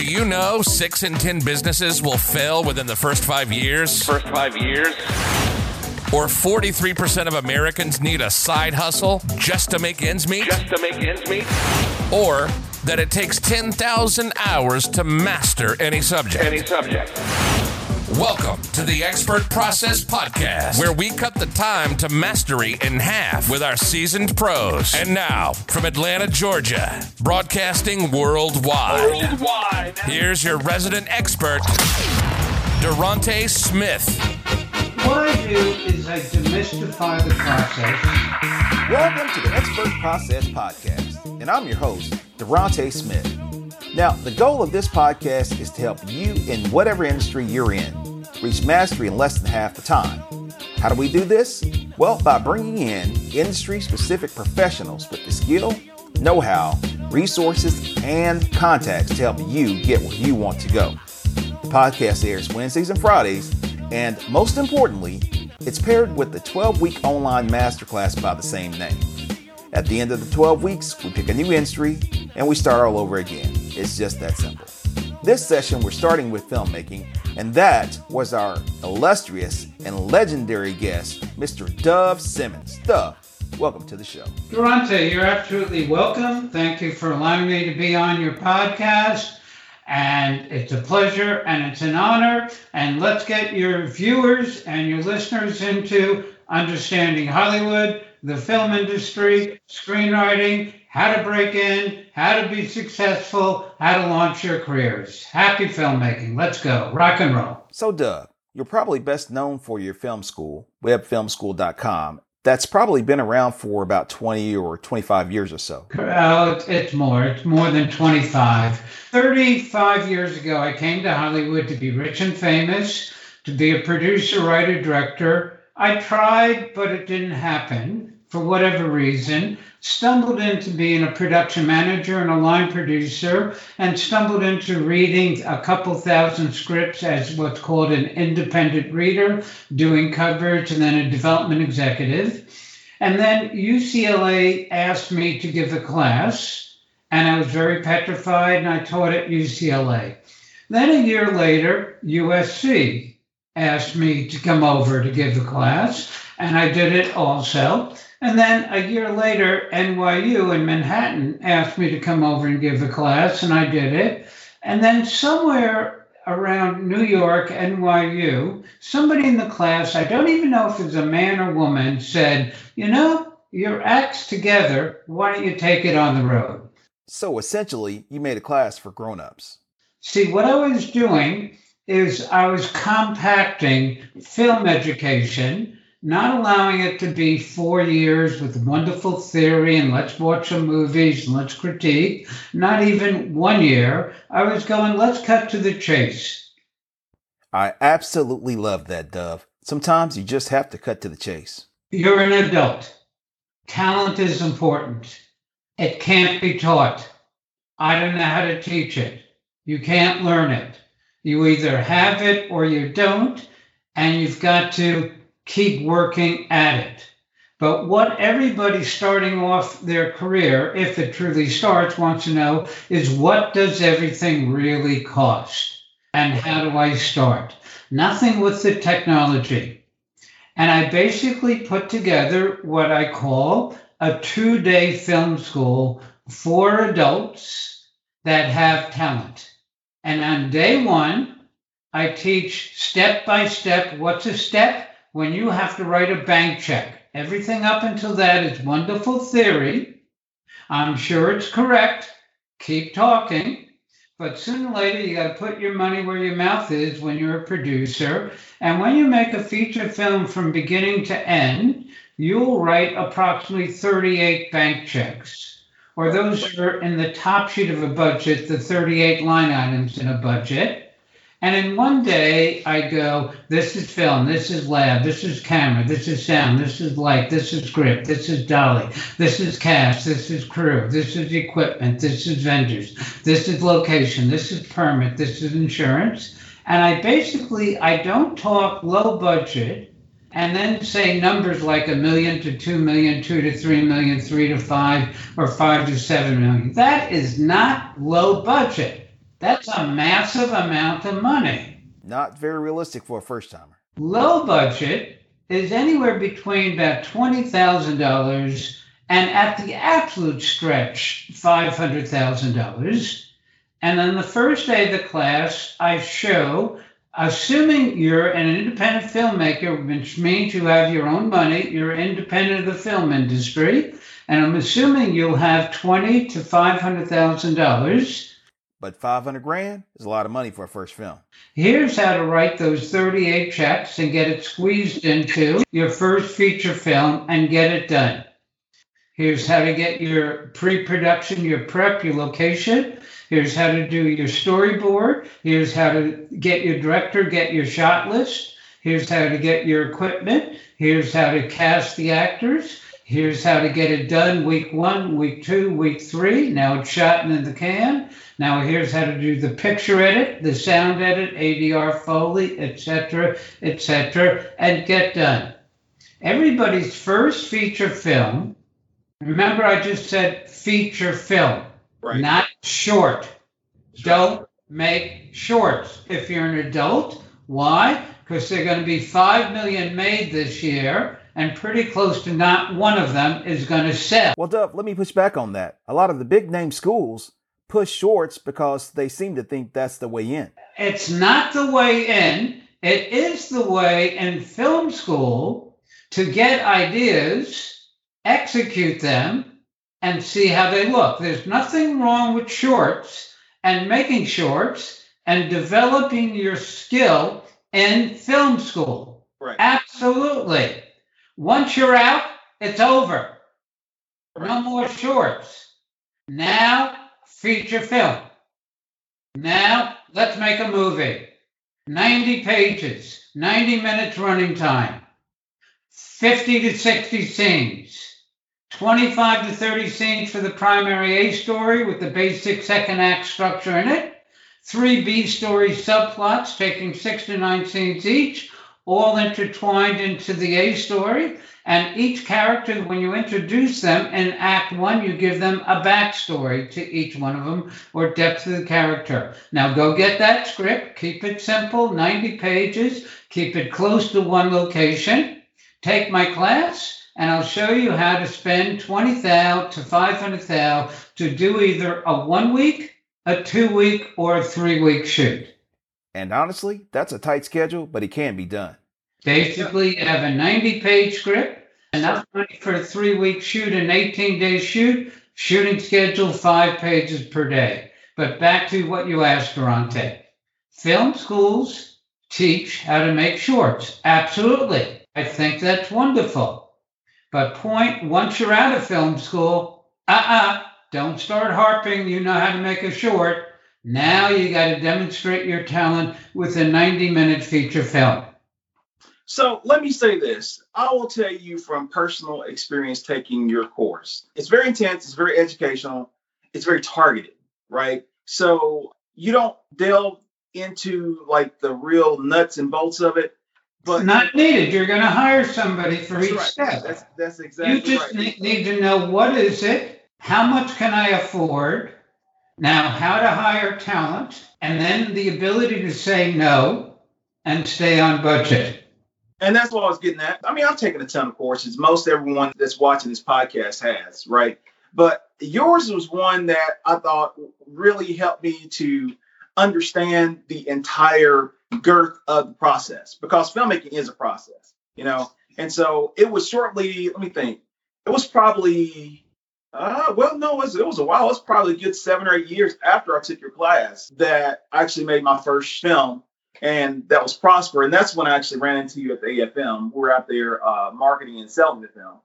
Do you know six in 10 businesses will fail within the first five years? First five years? Or 43% of Americans need a side hustle just to make ends meet? Just to make ends meet? Or that it takes 10,000 hours to master any subject? Any subject. Welcome to the Expert Process Podcast, where we cut the time to mastery in half with our seasoned pros. And now, from Atlanta, Georgia, broadcasting worldwide, Worldwide. here's your resident expert, Durante Smith. What I do is I demystify the process. Welcome to the Expert Process Podcast, and I'm your host, Durante Smith. Now, the goal of this podcast is to help you in whatever industry you're in reach mastery in less than half the time. How do we do this? Well, by bringing in industry specific professionals with the skill, know how, resources, and contacts to help you get where you want to go. The podcast airs Wednesdays and Fridays, and most importantly, it's paired with the 12 week online masterclass by the same name. At the end of the 12 weeks, we pick a new industry and we start all over again. It's just that simple. This session, we're starting with filmmaking, and that was our illustrious and legendary guest, Mr. Dov Simens. Dov, welcome to the show. Durante, you're absolutely welcome. Thank you for allowing me to be on your podcast. And it's a pleasure and it's an honor. And let's get your viewers and your listeners into understanding Hollywood, the film industry, screenwriting, how to break in, how to be successful, how to launch your careers. Happy filmmaking. Let's go. Rock and roll. So, Dov, you're probably best known for your film school, webfilmschool.com. That's probably been around for about 20 or 25 years or so. Oh, it's, it's more. It's more than 25. 35 years ago, I came to Hollywood to be rich and famous, to be a producer, writer, director. I tried, but it didn't happen for whatever reason. Stumbled into being a production manager and a line producer, and stumbled into reading a couple thousand scripts as what's called an independent reader, doing coverage, and then a development executive. And then UCLA asked me to give a class, and I was very petrified, and I taught at UCLA. Then a year later, USC asked me to come over to give a class, and I did it also. And then a year later, NYU in Manhattan asked me to come over and give a class, and I did it. And then somewhere around New York, NYU, somebody in the class, I don't even know if it was a man or woman, said, You know, your act's together. Why don't you take it on the road? So, essentially, you made a class for grown-ups. See, what I was doing is I was compacting film education, not allowing it to be four years with wonderful theory and let's watch some movies and let's critique, not even one year. I was going, let's cut to the chase. I absolutely love that, Dov. Sometimes you just have to cut to the chase. You're an adult. Talent is important. It can't be taught. I don't know how to teach it. You can't learn it. You either have it or you don't, and you've got to keep working at it. But what everybody starting off their career, if it truly starts, wants to know is what does everything really cost? And how do I start? Nothing with the technology. And I basically put together what I call a two day film school for adults that have talent. And on day one, I teach step by step what's a step when you have to write a bank check. Everything up until that is wonderful theory. I'm sure it's correct. Keep talking. But sooner or later, you got to put your money where your mouth is when you're a producer. And when you make a feature film from beginning to end, you'll write approximately 38 bank checks. Or those are in the top sheet of a budget, the 38 line items in a budget. And in one day, I go, this is film, this is lab, this is camera, this is sound, this is light, this is script, this is dolly, this is cast, this is crew, this is equipment, this is vendors, this is location, this is permit, this is insurance. And I basically, I don't talk low budget and then say numbers like a million to two million, two to three million, three to five, or five to seven million. That is not low budget. That's a massive amount of money. Not very realistic for a first timer. Low budget is anywhere between about $20,000 and at the absolute stretch, $500,000. And on the first day of the class, I show, assuming you're an independent filmmaker, which means you have your own money, you're independent of the film industry, and I'm assuming you'll have twenty to five hundred thousand dollars. But 500 grand is a lot of money for a first film. Here's how to write those 38 checks and get it squeezed into your first feature film and get it done. Here's how to get your pre production, your prep, your location. Here's how to do your storyboard. Here's how to get your director, get your shot list. Here's how to get your equipment. Here's how to cast the actors. Here's how to get it done week one, week two, week three. Now it's shot and in the can. Now here's how to do the picture edit, the sound edit, ADR Foley, etc., etc., and get done. Everybody's first feature film. Remember, I just said feature film, Right. not short. Don't make shorts if you're an adult. Why? Because they're going to be 5 million made this year, and pretty close to not one of them is going to sell. Well, Dov, let me push back on that. A lot of the big name schools push shorts because they seem to think that's the way in. It's not the way in, it is the way in film school to get ideas, execute them, and see how they look. There's nothing wrong with shorts and making shorts and developing your skill in film school. Right. Absolutely. Once you're out, it's over. No more shorts. Now, feature film. Now, let's make a movie. 90 pages, 90 minutes running time, 50 to 60 scenes, 25 to 30 scenes for the primary A story with the basic second act structure in it, three B story subplots taking six to nine scenes each, all intertwined into the A story. And each character, when you introduce them in Act One, you give them a backstory to each one of them or depth of the character. Now go get that script, keep it simple, 90 pages, keep it close to one location. Take my class, and I'll show you how to spend 20,000 to 500,000 to do either a one week, a two week, or a three week shoot. And honestly, that's a tight schedule, but it can be done. Basically, you have a 90 page script, enough money for a three week shoot, an 18 day shoot, shooting schedule five pages per day. But back to what you asked, Durante. Film schools teach how to make shorts. Absolutely. I think that's wonderful. But point once you're out of film school, uh uh-uh, uh, do not start harping, you know how to make a short. Now you got to demonstrate your talent with a 90 minute feature film. So let me say this. I will tell you from personal experience taking your course. It's very intense, it's very educational, it's very targeted, right? So you don't delve into like the real nuts and bolts of it. But not needed. You're going to hire somebody for each right. step. That's that's exactly you just right. need to know what is it, how much can I afford, now how to hire talent, and then the ability to say no and stay on budget. And that's what I was getting at. I mean, I've taken a ton of courses. Most everyone that's watching this podcast has, right? But yours was one that I thought really helped me to understand the entire girth of the process because filmmaking is a process, you know? And so it was shortly, let me think, it was probably, uh, well, no, it was, it was a while. It was probably a good seven or eight years after I took your class that I actually made my first film and that was Prosper. And that's when I actually ran into you at the AFM. We are out there uh, marketing and selling the film.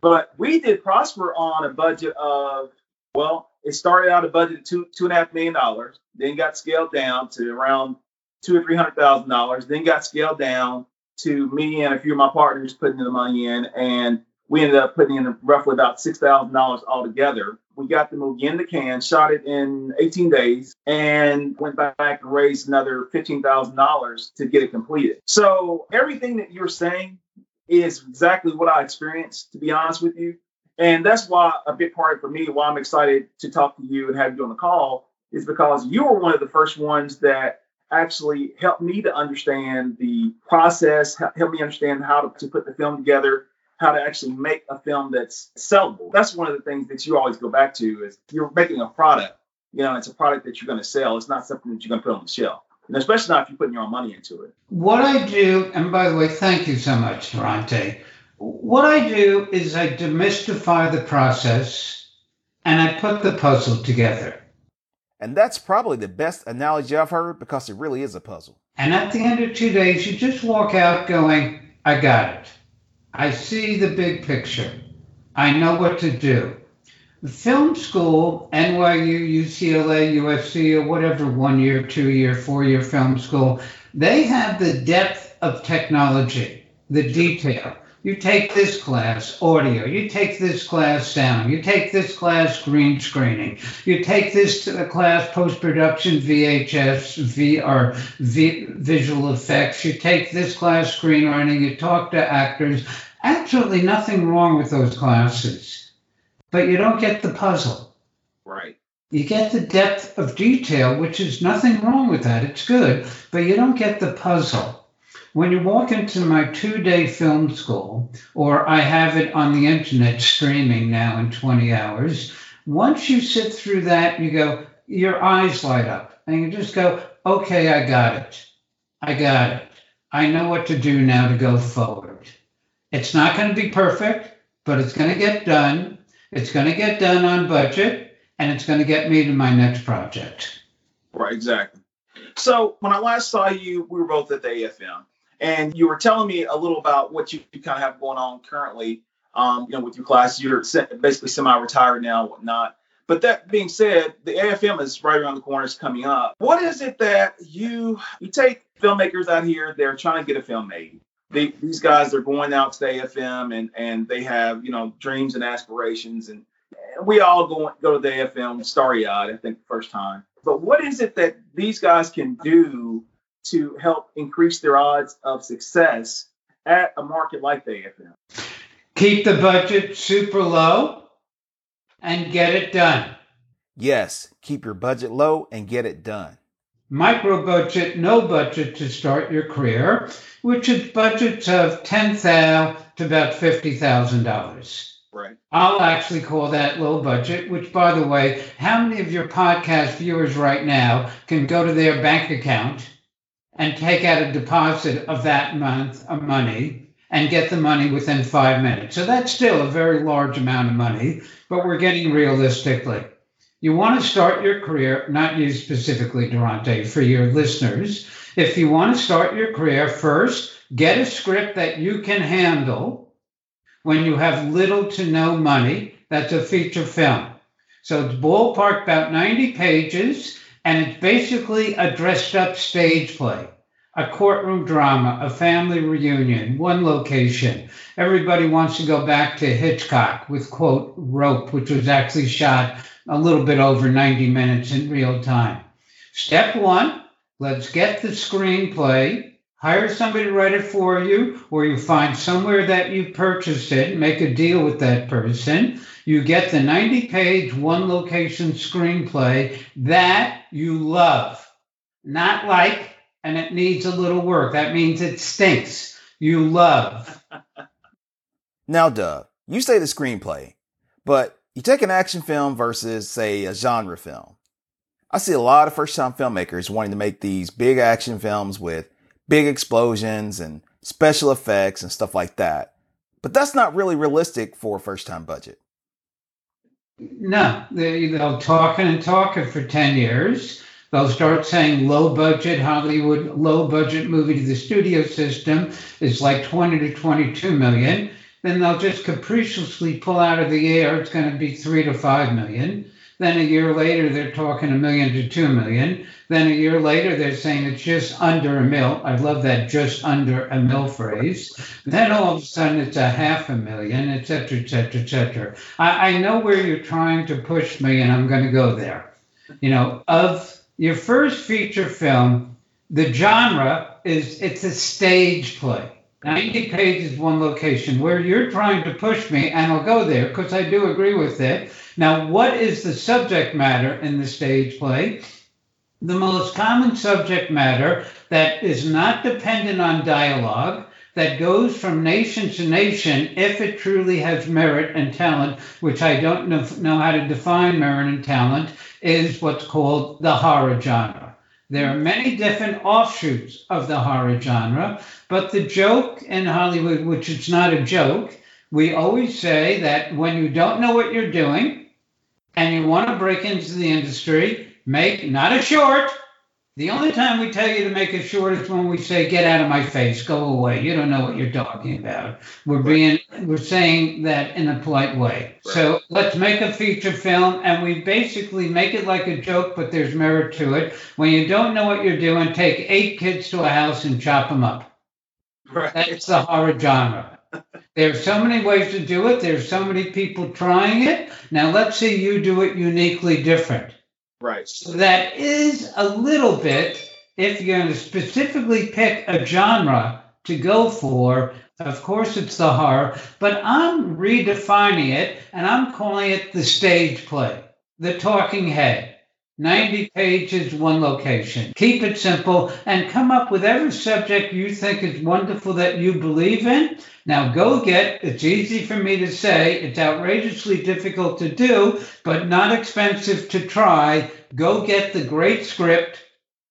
But we did Prosper on a budget of, well, it started out a budget of two two and a half million dollars, then got scaled down to around two or three hundred thousand dollars, then got scaled down to me and a few of my partners putting the money in, and we ended up putting in roughly about six thousand dollars altogether. We got the movie in the can, shot it in 18 days, and went back and raised another fifteen thousand dollars to get it completed. So everything that you're saying is exactly what I experienced, to be honest with you. And that's why a big part for me, why I'm excited to talk to you and have you on the call, is because you were one of the first ones that actually helped me to understand the process, helped me understand how to, to put the film together, how to actually make a film that's sellable. That's one of the things that you always go back to is you're making a product. You know, it's a product that you're going to sell. It's not something that you're going to put on the shelf. And especially not if you're putting your own money into it. What I do, and by the way, thank you so much, Durante. What I do is I demystify the process and I put the puzzle together. And that's probably the best analogy I've heard because it really is a puzzle. And at the end of two days, you just walk out going, I got it. I see the big picture. I know what to do. Film school, NYU, UCLA, USC, or whatever one year, two year, four year film school, they have the depth of technology, the detail. You take this class, audio. You take this class, sound. You take this class, green screening. You take this class, post production, VHS, VR, v, visual effects. You take this class, screenwriting. You talk to actors. Absolutely nothing wrong with those classes, but you don't get the puzzle. Right. You get the depth of detail, which is nothing wrong with that. It's good, but you don't get the puzzle when you walk into my two day film school, or I have it on the internet streaming now in 20 hours, once you sit through that, you go, your eyes light up and you just go, okay, I got it. I got it. I know what to do now to go forward. It's not going to be perfect, but it's going to get done. It's going to get done on budget and it's going to get me to my next project. Right, exactly. So when I last saw you, we were both at the AFM. And you were telling me a little about what you kind of have going on currently, um, you know, with your class. You're basically semi-retired now, whatnot. But that being said, the AFM is right around the corner. It's coming up. What is it that you you take filmmakers out here? They're trying to get a film made. They, these guys are going out to the AFM and and they have you know dreams and aspirations and we all go go to the AFM starry eyed. I think first time. But what is it that these guys can do to help increase their odds of success at a market like the AFM? Keep the budget super low and get it done. Yes, keep your budget low and get it done. Micro budget, no budget to start your career, which is budgets of ten thousand to about fifty thousand dollars. Right. I'll actually call that low budget, which by the way, how many of your podcast viewers right now can go to their bank account and take out a deposit of that month of money and get the money within five minutes. So that's still a very large amount of money, but we're getting realistically. You want to start your career, not you specifically, Durante, for your listeners. If you want to start your career, first, get a script that you can handle when you have little to no money. That's a feature film. So it's ballpark about 90 pages and it's basically a dressed up stage play, a courtroom drama, a family reunion, one location. Everybody wants to go back to Hitchcock with, quote, Rope, which was actually shot a little bit over 90 minutes in real time. Step one, let's get the screenplay. Hire somebody to write it for you, or you find somewhere that you purchased it, make a deal with that person you get the 90 page, one location screenplay that you love. Not like, and it needs a little work. That means it stinks. You love. now, Dov, you say the screenplay, but you take an action film versus, say, a genre film. I see a lot of first time filmmakers wanting to make these big action films with big explosions and special effects and stuff like that. But that's not really realistic for a first time budget. No, they, they'll talking and talking for 10 years. They'll start saying low budget Hollywood, low budget movie to the studio system is like 20 to 22 million. Then they'll just capriciously pull out of the air, it's going to be three to five million. Then a year later, they're talking a million to two million. Then a year later, they're saying it's just under a mil. I love that just under a mil phrase. Then all of a sudden, it's a half a million, et cetera, et cetera, et cetera. I, I know where you're trying to push me, and I'm going to go there. You know, of your first feature film, the genre is it's a stage play. 90 pages, one location. Where you're trying to push me, and I'll go there because I do agree with it Now, what is the subject matter in the stage play? The most common subject matter that is not dependent on dialogue, that goes from nation to nation if it truly has merit and talent, which I don't know, how to define merit and talent, is what's called the horror genre. There are many different offshoots of the horror genre, but the joke in Hollywood, which is not a joke, we always say that when you don't know what you're doing and you want to break into the industry, make not a short. The only time we tell you to make a short is when we say, "Get out of my face, go away." You don't know what you're talking about. We're being, we're saying that in a polite way. Right. So let's make a feature film, and we basically make it like a joke, but there's merit to it. When you don't know what you're doing, take eight kids to a house and chop them up. Right. That's the horror genre. There's so many ways to do it. There's so many people trying it. Now let's see you do it uniquely different. Right. So that is a little bit, if you're going to specifically pick a genre to go for, of course it's the horror, but I'm redefining it and I'm calling it the stage play, the talking head. 90 pages, one location. Keep it simple and come up with every subject you think is wonderful that you believe in. Now go get, it's easy for me to say, it's outrageously difficult to do, but not expensive to try. Go get the great script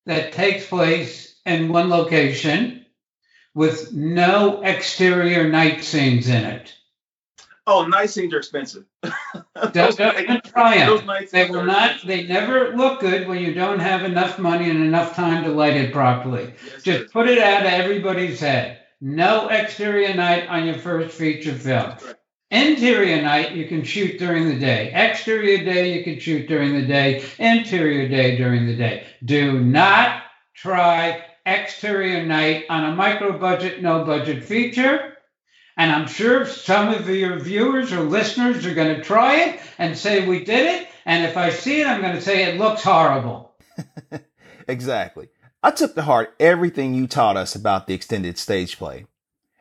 that takes place in one location with no exterior night scenes in it. Oh, night scenes are expensive. Don't, Those don't night- even try those night They scenes will are not, expensive. they never look good when you don't have enough money and enough time to light it properly. Yes, Just sir. put it out of everybody's head. No exterior night on your first feature film. Interior night you can shoot during the day. Exterior day you can shoot during the day. Interior day during the day. Do not try exterior night on a micro budget, no budget feature. And I'm sure some of your viewers or listeners are going to try it and say we did it. And if I see it, I'm going to say it looks horrible. Exactly. I took to heart everything you taught us about the extended stage play.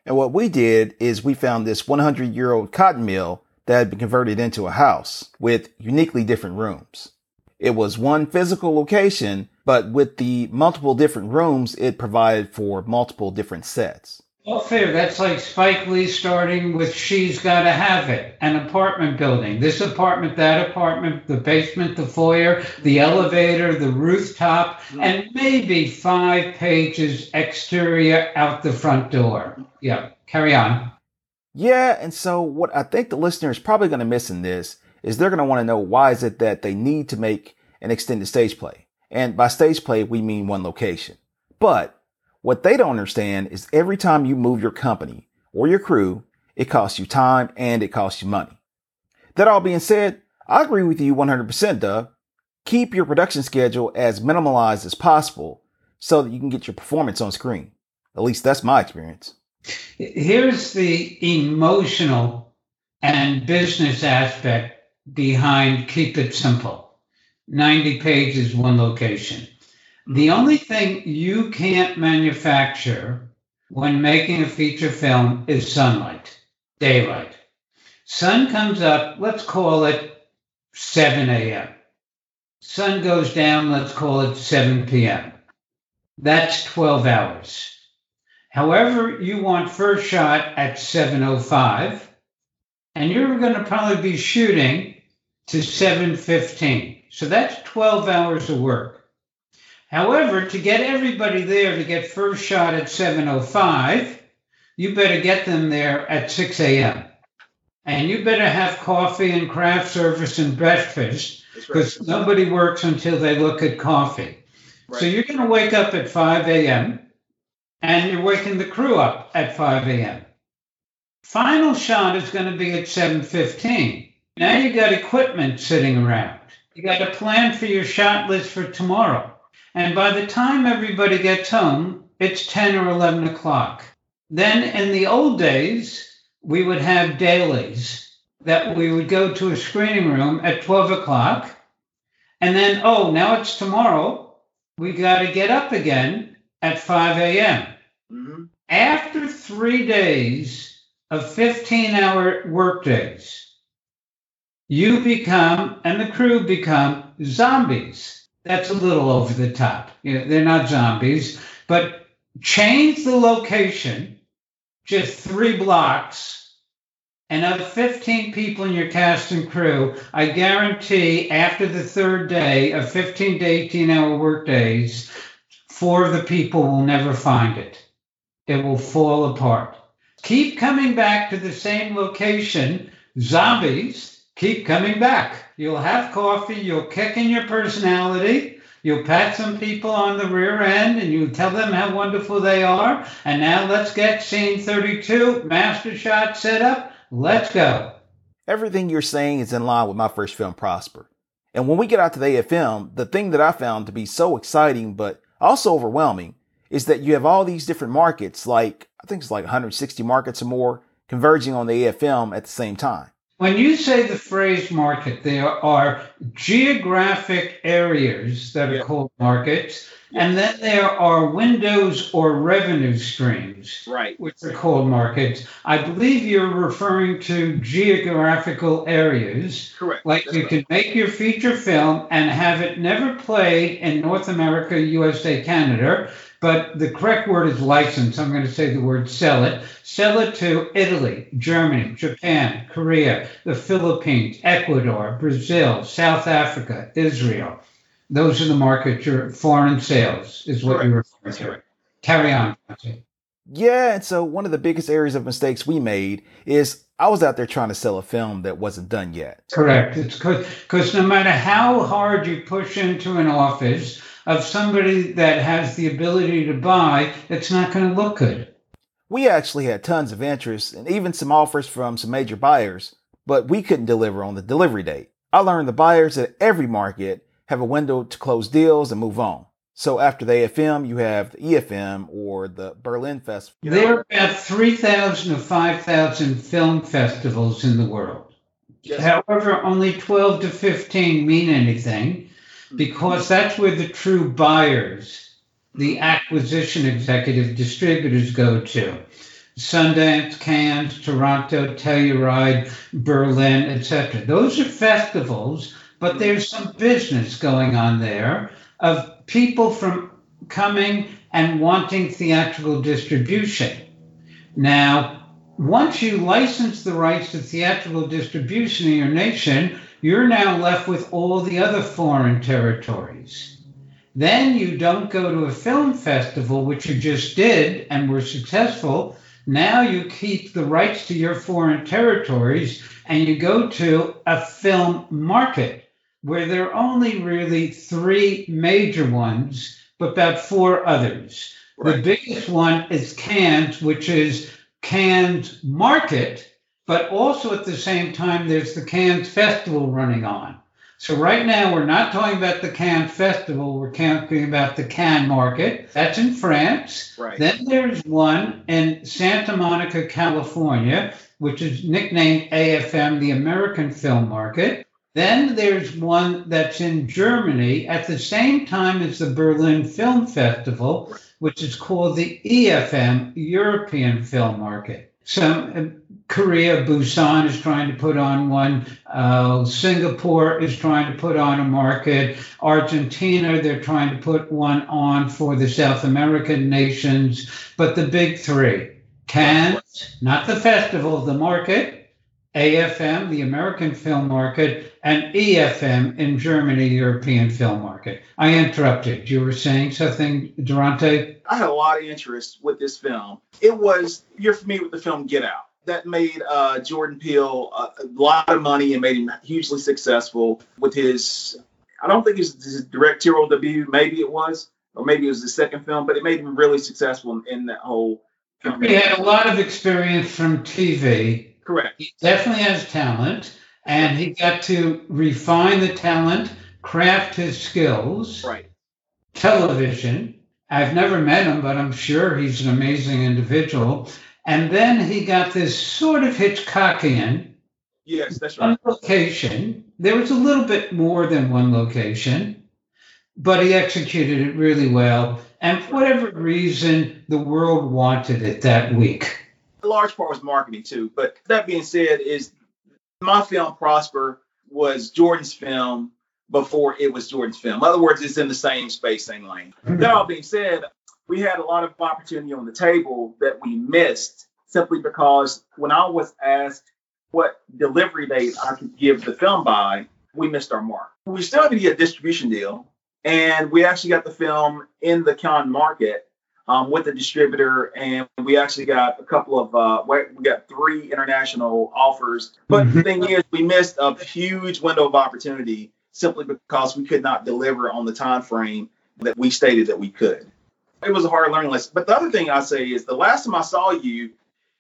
And what we did is we found this 100 year old cotton mill that had been converted into a house with uniquely different rooms. It was one physical location, but with the multiple different rooms, it provided for multiple different sets. Well, fair. That's like Spike Lee starting with She's Gotta Have It, an apartment building. This apartment, that apartment, the basement, the foyer, the elevator, the rooftop, and maybe five pages exterior out the front door. Yeah, carry on. Yeah, and so what I think the listener is probably going to miss in this is they're going to want to know why is it that they need to make an extended stage play. And by stage play, we mean one location. But what they don't understand is every time you move your company or your crew, it costs you time and it costs you money. That all being said, I agree with you 100%, Dov. Keep your production schedule as minimalized as possible so that you can get your performance on screen. At least that's my experience. Here's the emotional and business aspect behind Keep It Simple 90 pages, one location. The only thing you can't manufacture when making a feature film is sunlight, daylight. Sun comes up, let's call it 7 a.m. Sun goes down, let's call it 7 p.m. That's 12 hours. However, you want first shot at 7:05, and you're going to probably be shooting to 7:15. So that's 12 hours of work. However, to get everybody there to get first shot at 7:05, you better get them there at 6 a.m. And you better have coffee and craft service and breakfast That's right. because nobody works until they look at coffee. So you're going to wake up at 5 a.m. and you're waking the crew up at 5 a.m. Final shot is going to be at 7:15. Now you got equipment sitting around. You got a plan for your shot list for tomorrow. And by the time everybody gets home, it's 10 or 11 o'clock. Then in the old days, we would have dailies that we would go to a screening room at 12 o'clock. And then, oh, now it's tomorrow. We got to get up again at 5 a.m. Mhm. After three days of 15 hour workdays, you become and the crew become zombies. That's a little over the top. You know, they're not zombies, but change the location just three blocks and of 15 people in your cast and crew, I guarantee after the third day of 15 to 18 hour work days, four of the people will never find it. It will fall apart. Keep coming back to the same location. Zombies, keep coming back. You'll have coffee, you'll kick in your personality, you'll pat some people on the rear end, and you tell them how wonderful they are. And now let's get scene 32, master shot set up Let's go. Everything you're saying is in line with my first film, Prosper. And when we get out to the AFM, the thing that I found to be so exciting, but also overwhelming, is that you have all these different markets, like I think it's like 160 markets or more, converging on the AFM at the same time. When you say the phrase market, there are geographic areas that are yeah. called markets, and then there are windows or revenue streams, right. which are called markets. I believe you're referring to geographical areas. Correct. Like That's you right. can make your feature film and have it never played in North America, USA, Canada, but the correct word is license. I'm going to say the word sell it. Sell it to Italy, Germany, Japan, Korea, the Philippines, Ecuador, Brazil, South Africa, Israel. Those are the markets. Your foreign sales is what you're referring to. Carry on. Yeah, and so one of the biggest areas of mistakes we made is I was out there trying to sell a film that wasn't done yet. Correct. It's because no matter how hard you push into an office of somebody that has the ability to buy, it's not going to look good. We actually had tons of interest and even some offers from some major buyers, but we couldn't deliver on the delivery date. I learned the buyers at every market have a window to close deals and move on. So after the AFM, you have the EFM or the Berlin Festival. There are about 3,000 to 5,000 film festivals in the world. Yes. However, only 12 to 15 mean anything because that's where the true buyers, the acquisition executive distributors go to. Sundance, Cannes, Toronto, Telluride, Berlin, etc. Those are festivals but there's some business going on there of people from coming and wanting theatrical distribution. Now, once you license the rights to theatrical distribution in your nation, you're now left with all the other foreign territories. Then you don't go to a film festival, which you just did and were successful. Now you keep the rights to your foreign territories and you go to a film market where there are only really three major ones, but about four others. Right. The biggest one is Cannes, which is Cannes Market, but also at the same time, there's the Cannes Festival running on. So right now, we're not talking about the Cannes Festival. We're talking about the Cannes Market. That's in France. Right. Then there's one in Santa Monica, California, which is nicknamed AFM, the American Film Market. Then there's one that's in Germany at the same time as the Berlin Film Festival, which is called the EFM, European Film Market. Some uh, Korea, Busan is trying to put on one. Uh, Singapore is trying to put on a market. Argentina, they're trying to put one on for the South American nations. But the big three, Cannes, not the festival, the market, AFM, the American film market, and EFM in Germany, European film market. I interrupted. You were saying something, Durante? I had a lot of interest with this film. It was, you're familiar with the film Get Out. That made uh, Jordan Peele a, a, lot of money and made him hugely successful with his, I don't think it's his directorial debut, maybe it was, or maybe it was his second film, but it made him really successful in, in that whole. He had a lot of experience from TV Correct. He definitely has talent, and he got to refine the talent, craft his skills. Right. Television. I've never met him, but I'm sure he's an amazing individual. And then he got this sort of Hitchcockian. Yes, that's right. location. There was a little bit more than one location, but he executed it really well. And for whatever reason, the world wanted it that week a large part was marketing too. But that being said, is my film Prosper was Jordan's film before it was Jordan's film. In other words, it's in the same space, same lane. Hmm. That all being said, we had a lot of opportunity on the table that we missed simply because when I was asked what delivery date I could give the film by, we missed our mark. We still had to get a distribution deal, and we actually got the film in the Cannes market um, with the distributor, and we actually got a couple of uh, we got three international offers. But the thing is, we missed a huge window of opportunity simply because we could not deliver on the time frame that we stated that we could. It was a hard learning lesson. But the other thing I say is the last time I saw you,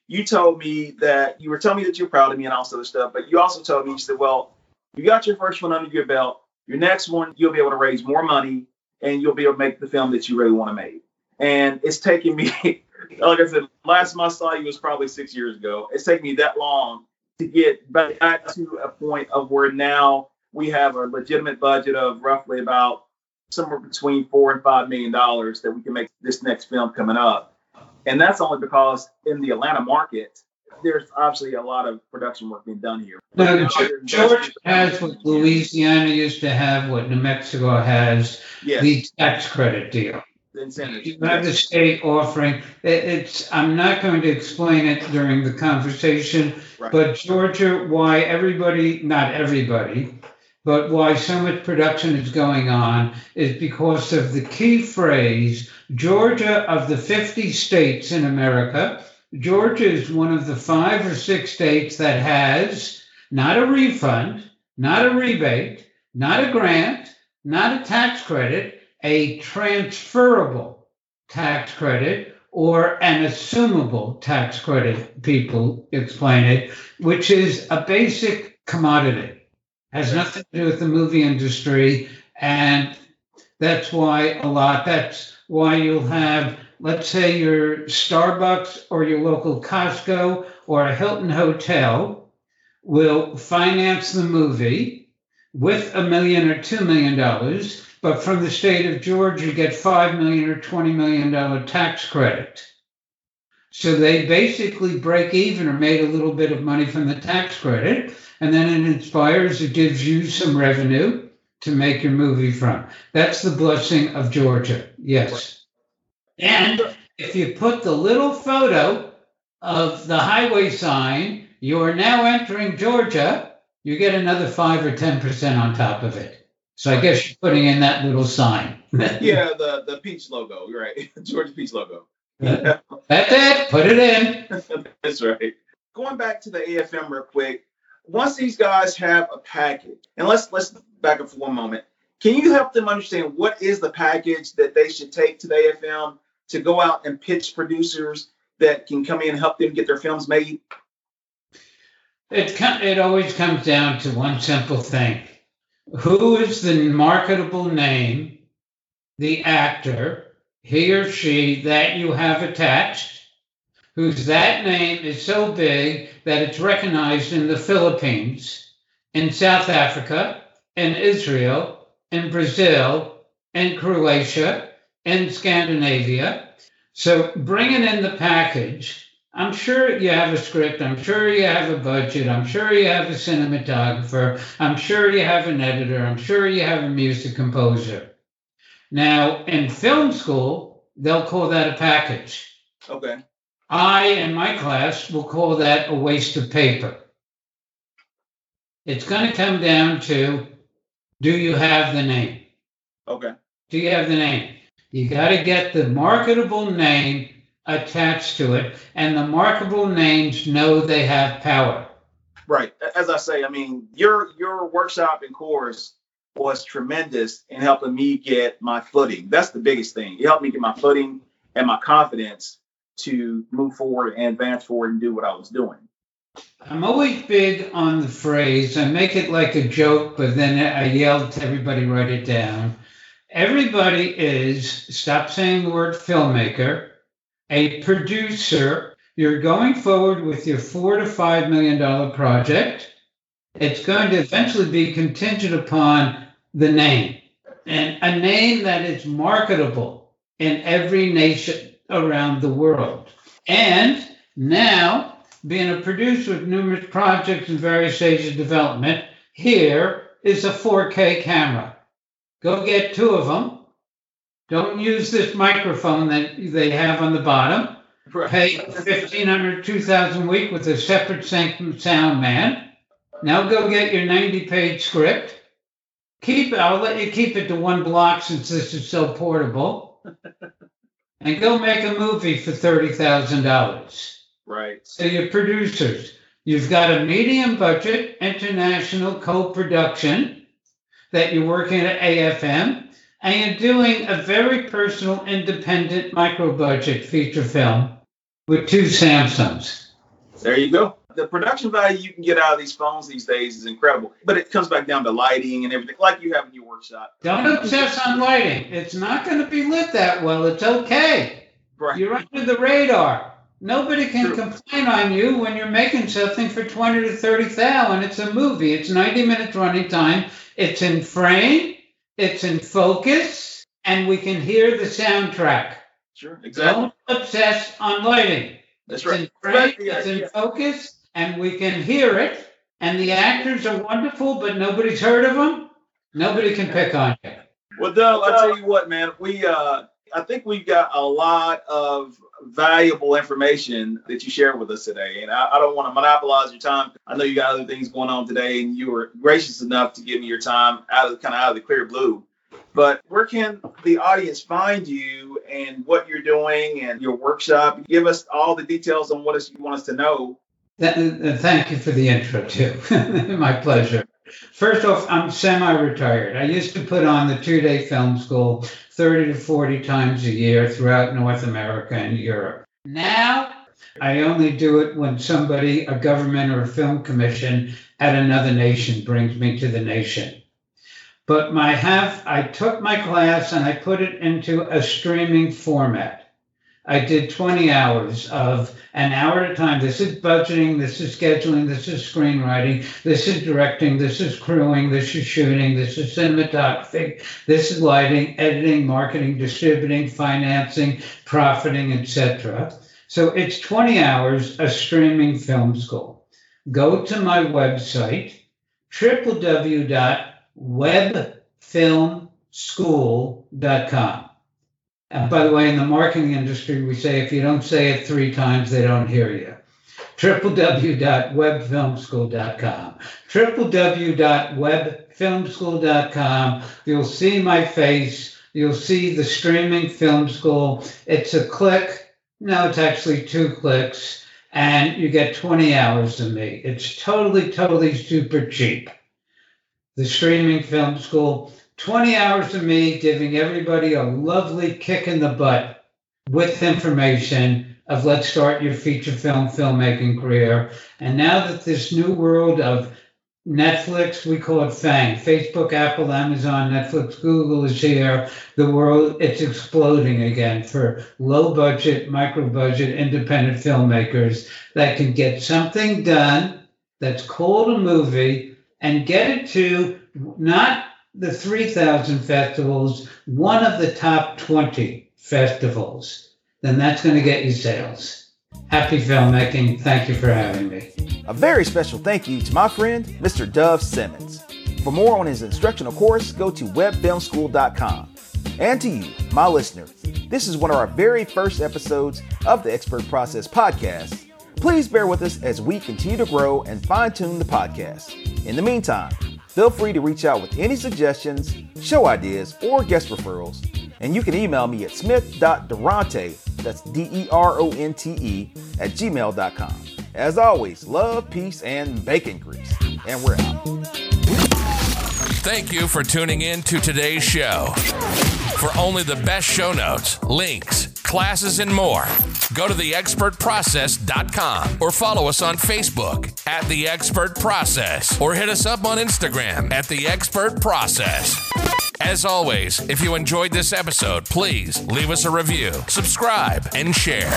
you told me that you were telling me that you're proud of me and all this other stuff, but you also told me, you said, well, you got your first one under your belt. Your next one, you'll be able to raise more money and you'll be able to make the film that you really want to make. And it's taken me, like I said, last time I saw you was probably six years ago. It's taken me that long to get back to a point of where now we have a legitimate budget of roughly about somewhere between four and five million dollars that we can make this next film coming up. And that's only because in the Atlanta market, there's obviously a lot of production work being done here. No, Georgia has what Louisiana used to have, what New Mexico has, yes. the tax credit deal. The incentives. You have the state offering. It's. I'm not going to explain it during the conversation, Right. but Georgia, why everybody, not everybody, but why so much production is going on is because of the key phrase Georgia of the 50 states in America. Georgia is one of the five or six states that has not a refund, not a rebate, not a grant, not a tax credit, a transferable tax credit or an assumable tax credit, people explain it, which is a basic commodity. Has nothing to do with the movie industry. And that's why a lot, that's why you'll have, let's say, your Starbucks or your local Costco or a Hilton Hotel will finance the movie with a million or two million dollars, but from the state of Georgia you get five million or twenty million dollar tax credit. So they basically break even or made a little bit of money from the tax credit, and then it inspires, it gives you some revenue to make your movie from. That's the blessing of Georgia. Yes. And if you put the little photo of the highway sign, you are now entering Georgia, you get another five or ten percent on top of it. So I guess you're putting in that little sign. Yeah, the the peach logo, right? George Peach logo. That's it. Put it in. That's right. Going back to the AFM real quick. Once these guys have a package, and let's let's back up for one moment. Can you help them understand what is the package that they should take to the AFM to go out and pitch producers that can come in and help them get their films made? It co- it always comes down to one simple thing: who is the marketable name, the actor, he or she that you have attached, whose that name is so big that it's recognized in the Philippines, in South Africa, in Israel, in Brazil, in Croatia, in Scandinavia. So bringing in the package, I'm sure you have a script, I'm sure you have a budget, I'm sure you have a cinematographer, I'm sure you have an editor, I'm sure you have a music composer. Now, in film school, they'll call that a package. Okay. I and my class will call that a waste of paper. It's going to come down to do you have the name? Okay. Do you have the name? You got to get the marketable name attached to it, and the marketable names know they have power. Right. As I say, I mean, your your workshop and course was tremendous in helping me get my footing. That's the biggest thing. It helped me get my footing and my confidence to move forward and advance forward and do what I was doing. I'm always big on the phrase, I make it like a joke, but then I yell to everybody, write it down. Everybody is, stop saying the word filmmaker, a producer. You're going forward with your four to five million dollar project. It's going to eventually be contingent upon the name and a name that is marketable in every nation around the world. And now, being a producer with numerous projects in various stages of development, Here is a 4K camera. Go get two of them. Don't use this microphone that they have on the bottom. Pay 1500 2000 a week with a separate sound man. Now go get your 90 page script. Keep it, I'll let you keep it to one block since this is so portable. and go make a movie for $30,000. Right. So your producers, you've got a medium budget international co-production that you're working at AFM, and you're doing a very personal, independent, micro-budget feature film with two Samsungs. There you go. The production value you can get out of these phones these days is incredible, but it comes back down to lighting and everything, like you have in your workshop. Don't obsess on lighting. It's not going to be lit that well. It's okay. Right. You're under the radar. Nobody can True. complain on you when you're making something for 20 to thirty thousand. it's a movie. It's 90 minutes running time. It's in frame, it's in focus, and we can hear the soundtrack. Sure. Exactly. Don't obsess on lighting. That's it's right. in frame, Exactly, yeah, it's in yeah. focus, and we can hear it. And the actors are wonderful, but nobody's heard of them. Nobody can pick on you. Well, Dov, I'll tell you what, man. We, uh, I think we've got a lot of valuable information that you shared with us today, and I, I don't want to monopolize your time. I know you got other things going on today, and you were gracious enough to give me your time out of kind of out of the clear blue. But where can the audience find you and what you're doing and your workshop? Give us all the details on what you want us to know. Thank you for the intro, too. My pleasure. First off, I'm semi retired. I used to put on the two day film school 30 to 40 times a year throughout North America and Europe. Now, I only do it when somebody, a government or a film commission at another nation, brings me to the nation. But my half, I took my class and I put it into a streaming format. I did 20 hours of an hour at a time. This is budgeting, this is scheduling, this is screenwriting, this is directing, this is crewing, this is shooting, this is cinematography, this is lighting, editing, marketing, distributing, financing, profiting, etc. So it's 20 hours of streaming film school. Go to my website, www.webfilmschool.com. And by the way, in the marketing industry, we say if you don't say it three times, they don't hear you. www.webfilmschool.com. www.webfilmschool.com. You'll see my face. You'll see the streaming film school. It's a click. No, it's actually two clicks. And you get 20 hours of me. It's totally, totally super cheap. The streaming film school. 20 hours of me giving everybody a lovely kick in the butt with information of let's start your feature film filmmaking career. And now that this new world of Netflix, we call it FANG, Facebook, Apple, Amazon, Netflix, Google is here. The world, it's exploding again for low budget, micro budget, independent filmmakers that can get something done that's called a movie and get it to not the 3,000 festivals, one of the top 20 festivals, then that's going to get you sales. Happy filmmaking. Thank you for having me. A very special thank you to my friend, Mr. Dov Simens. For more on his instructional course, go to webfilmschool.com. And to you, my listener, this is one of our very first episodes of the Expert Process podcast. Please bear with us as we continue to grow and fine tune the podcast. In the meantime, feel free to reach out with any suggestions, show ideas, or guest referrals. And you can email me at smith.deronte, that's D E R O N T E, at gmail.com. As always, love, peace, and bacon grease. And we're out. Thank you for tuning in to today's show. For only the best show notes, links, classes, and more, go to theexpertprocess.com or follow us on Facebook at The Expert Process or hit us up on Instagram at The Expert Process. As always, if you enjoyed this episode, please leave us a review, subscribe, and share.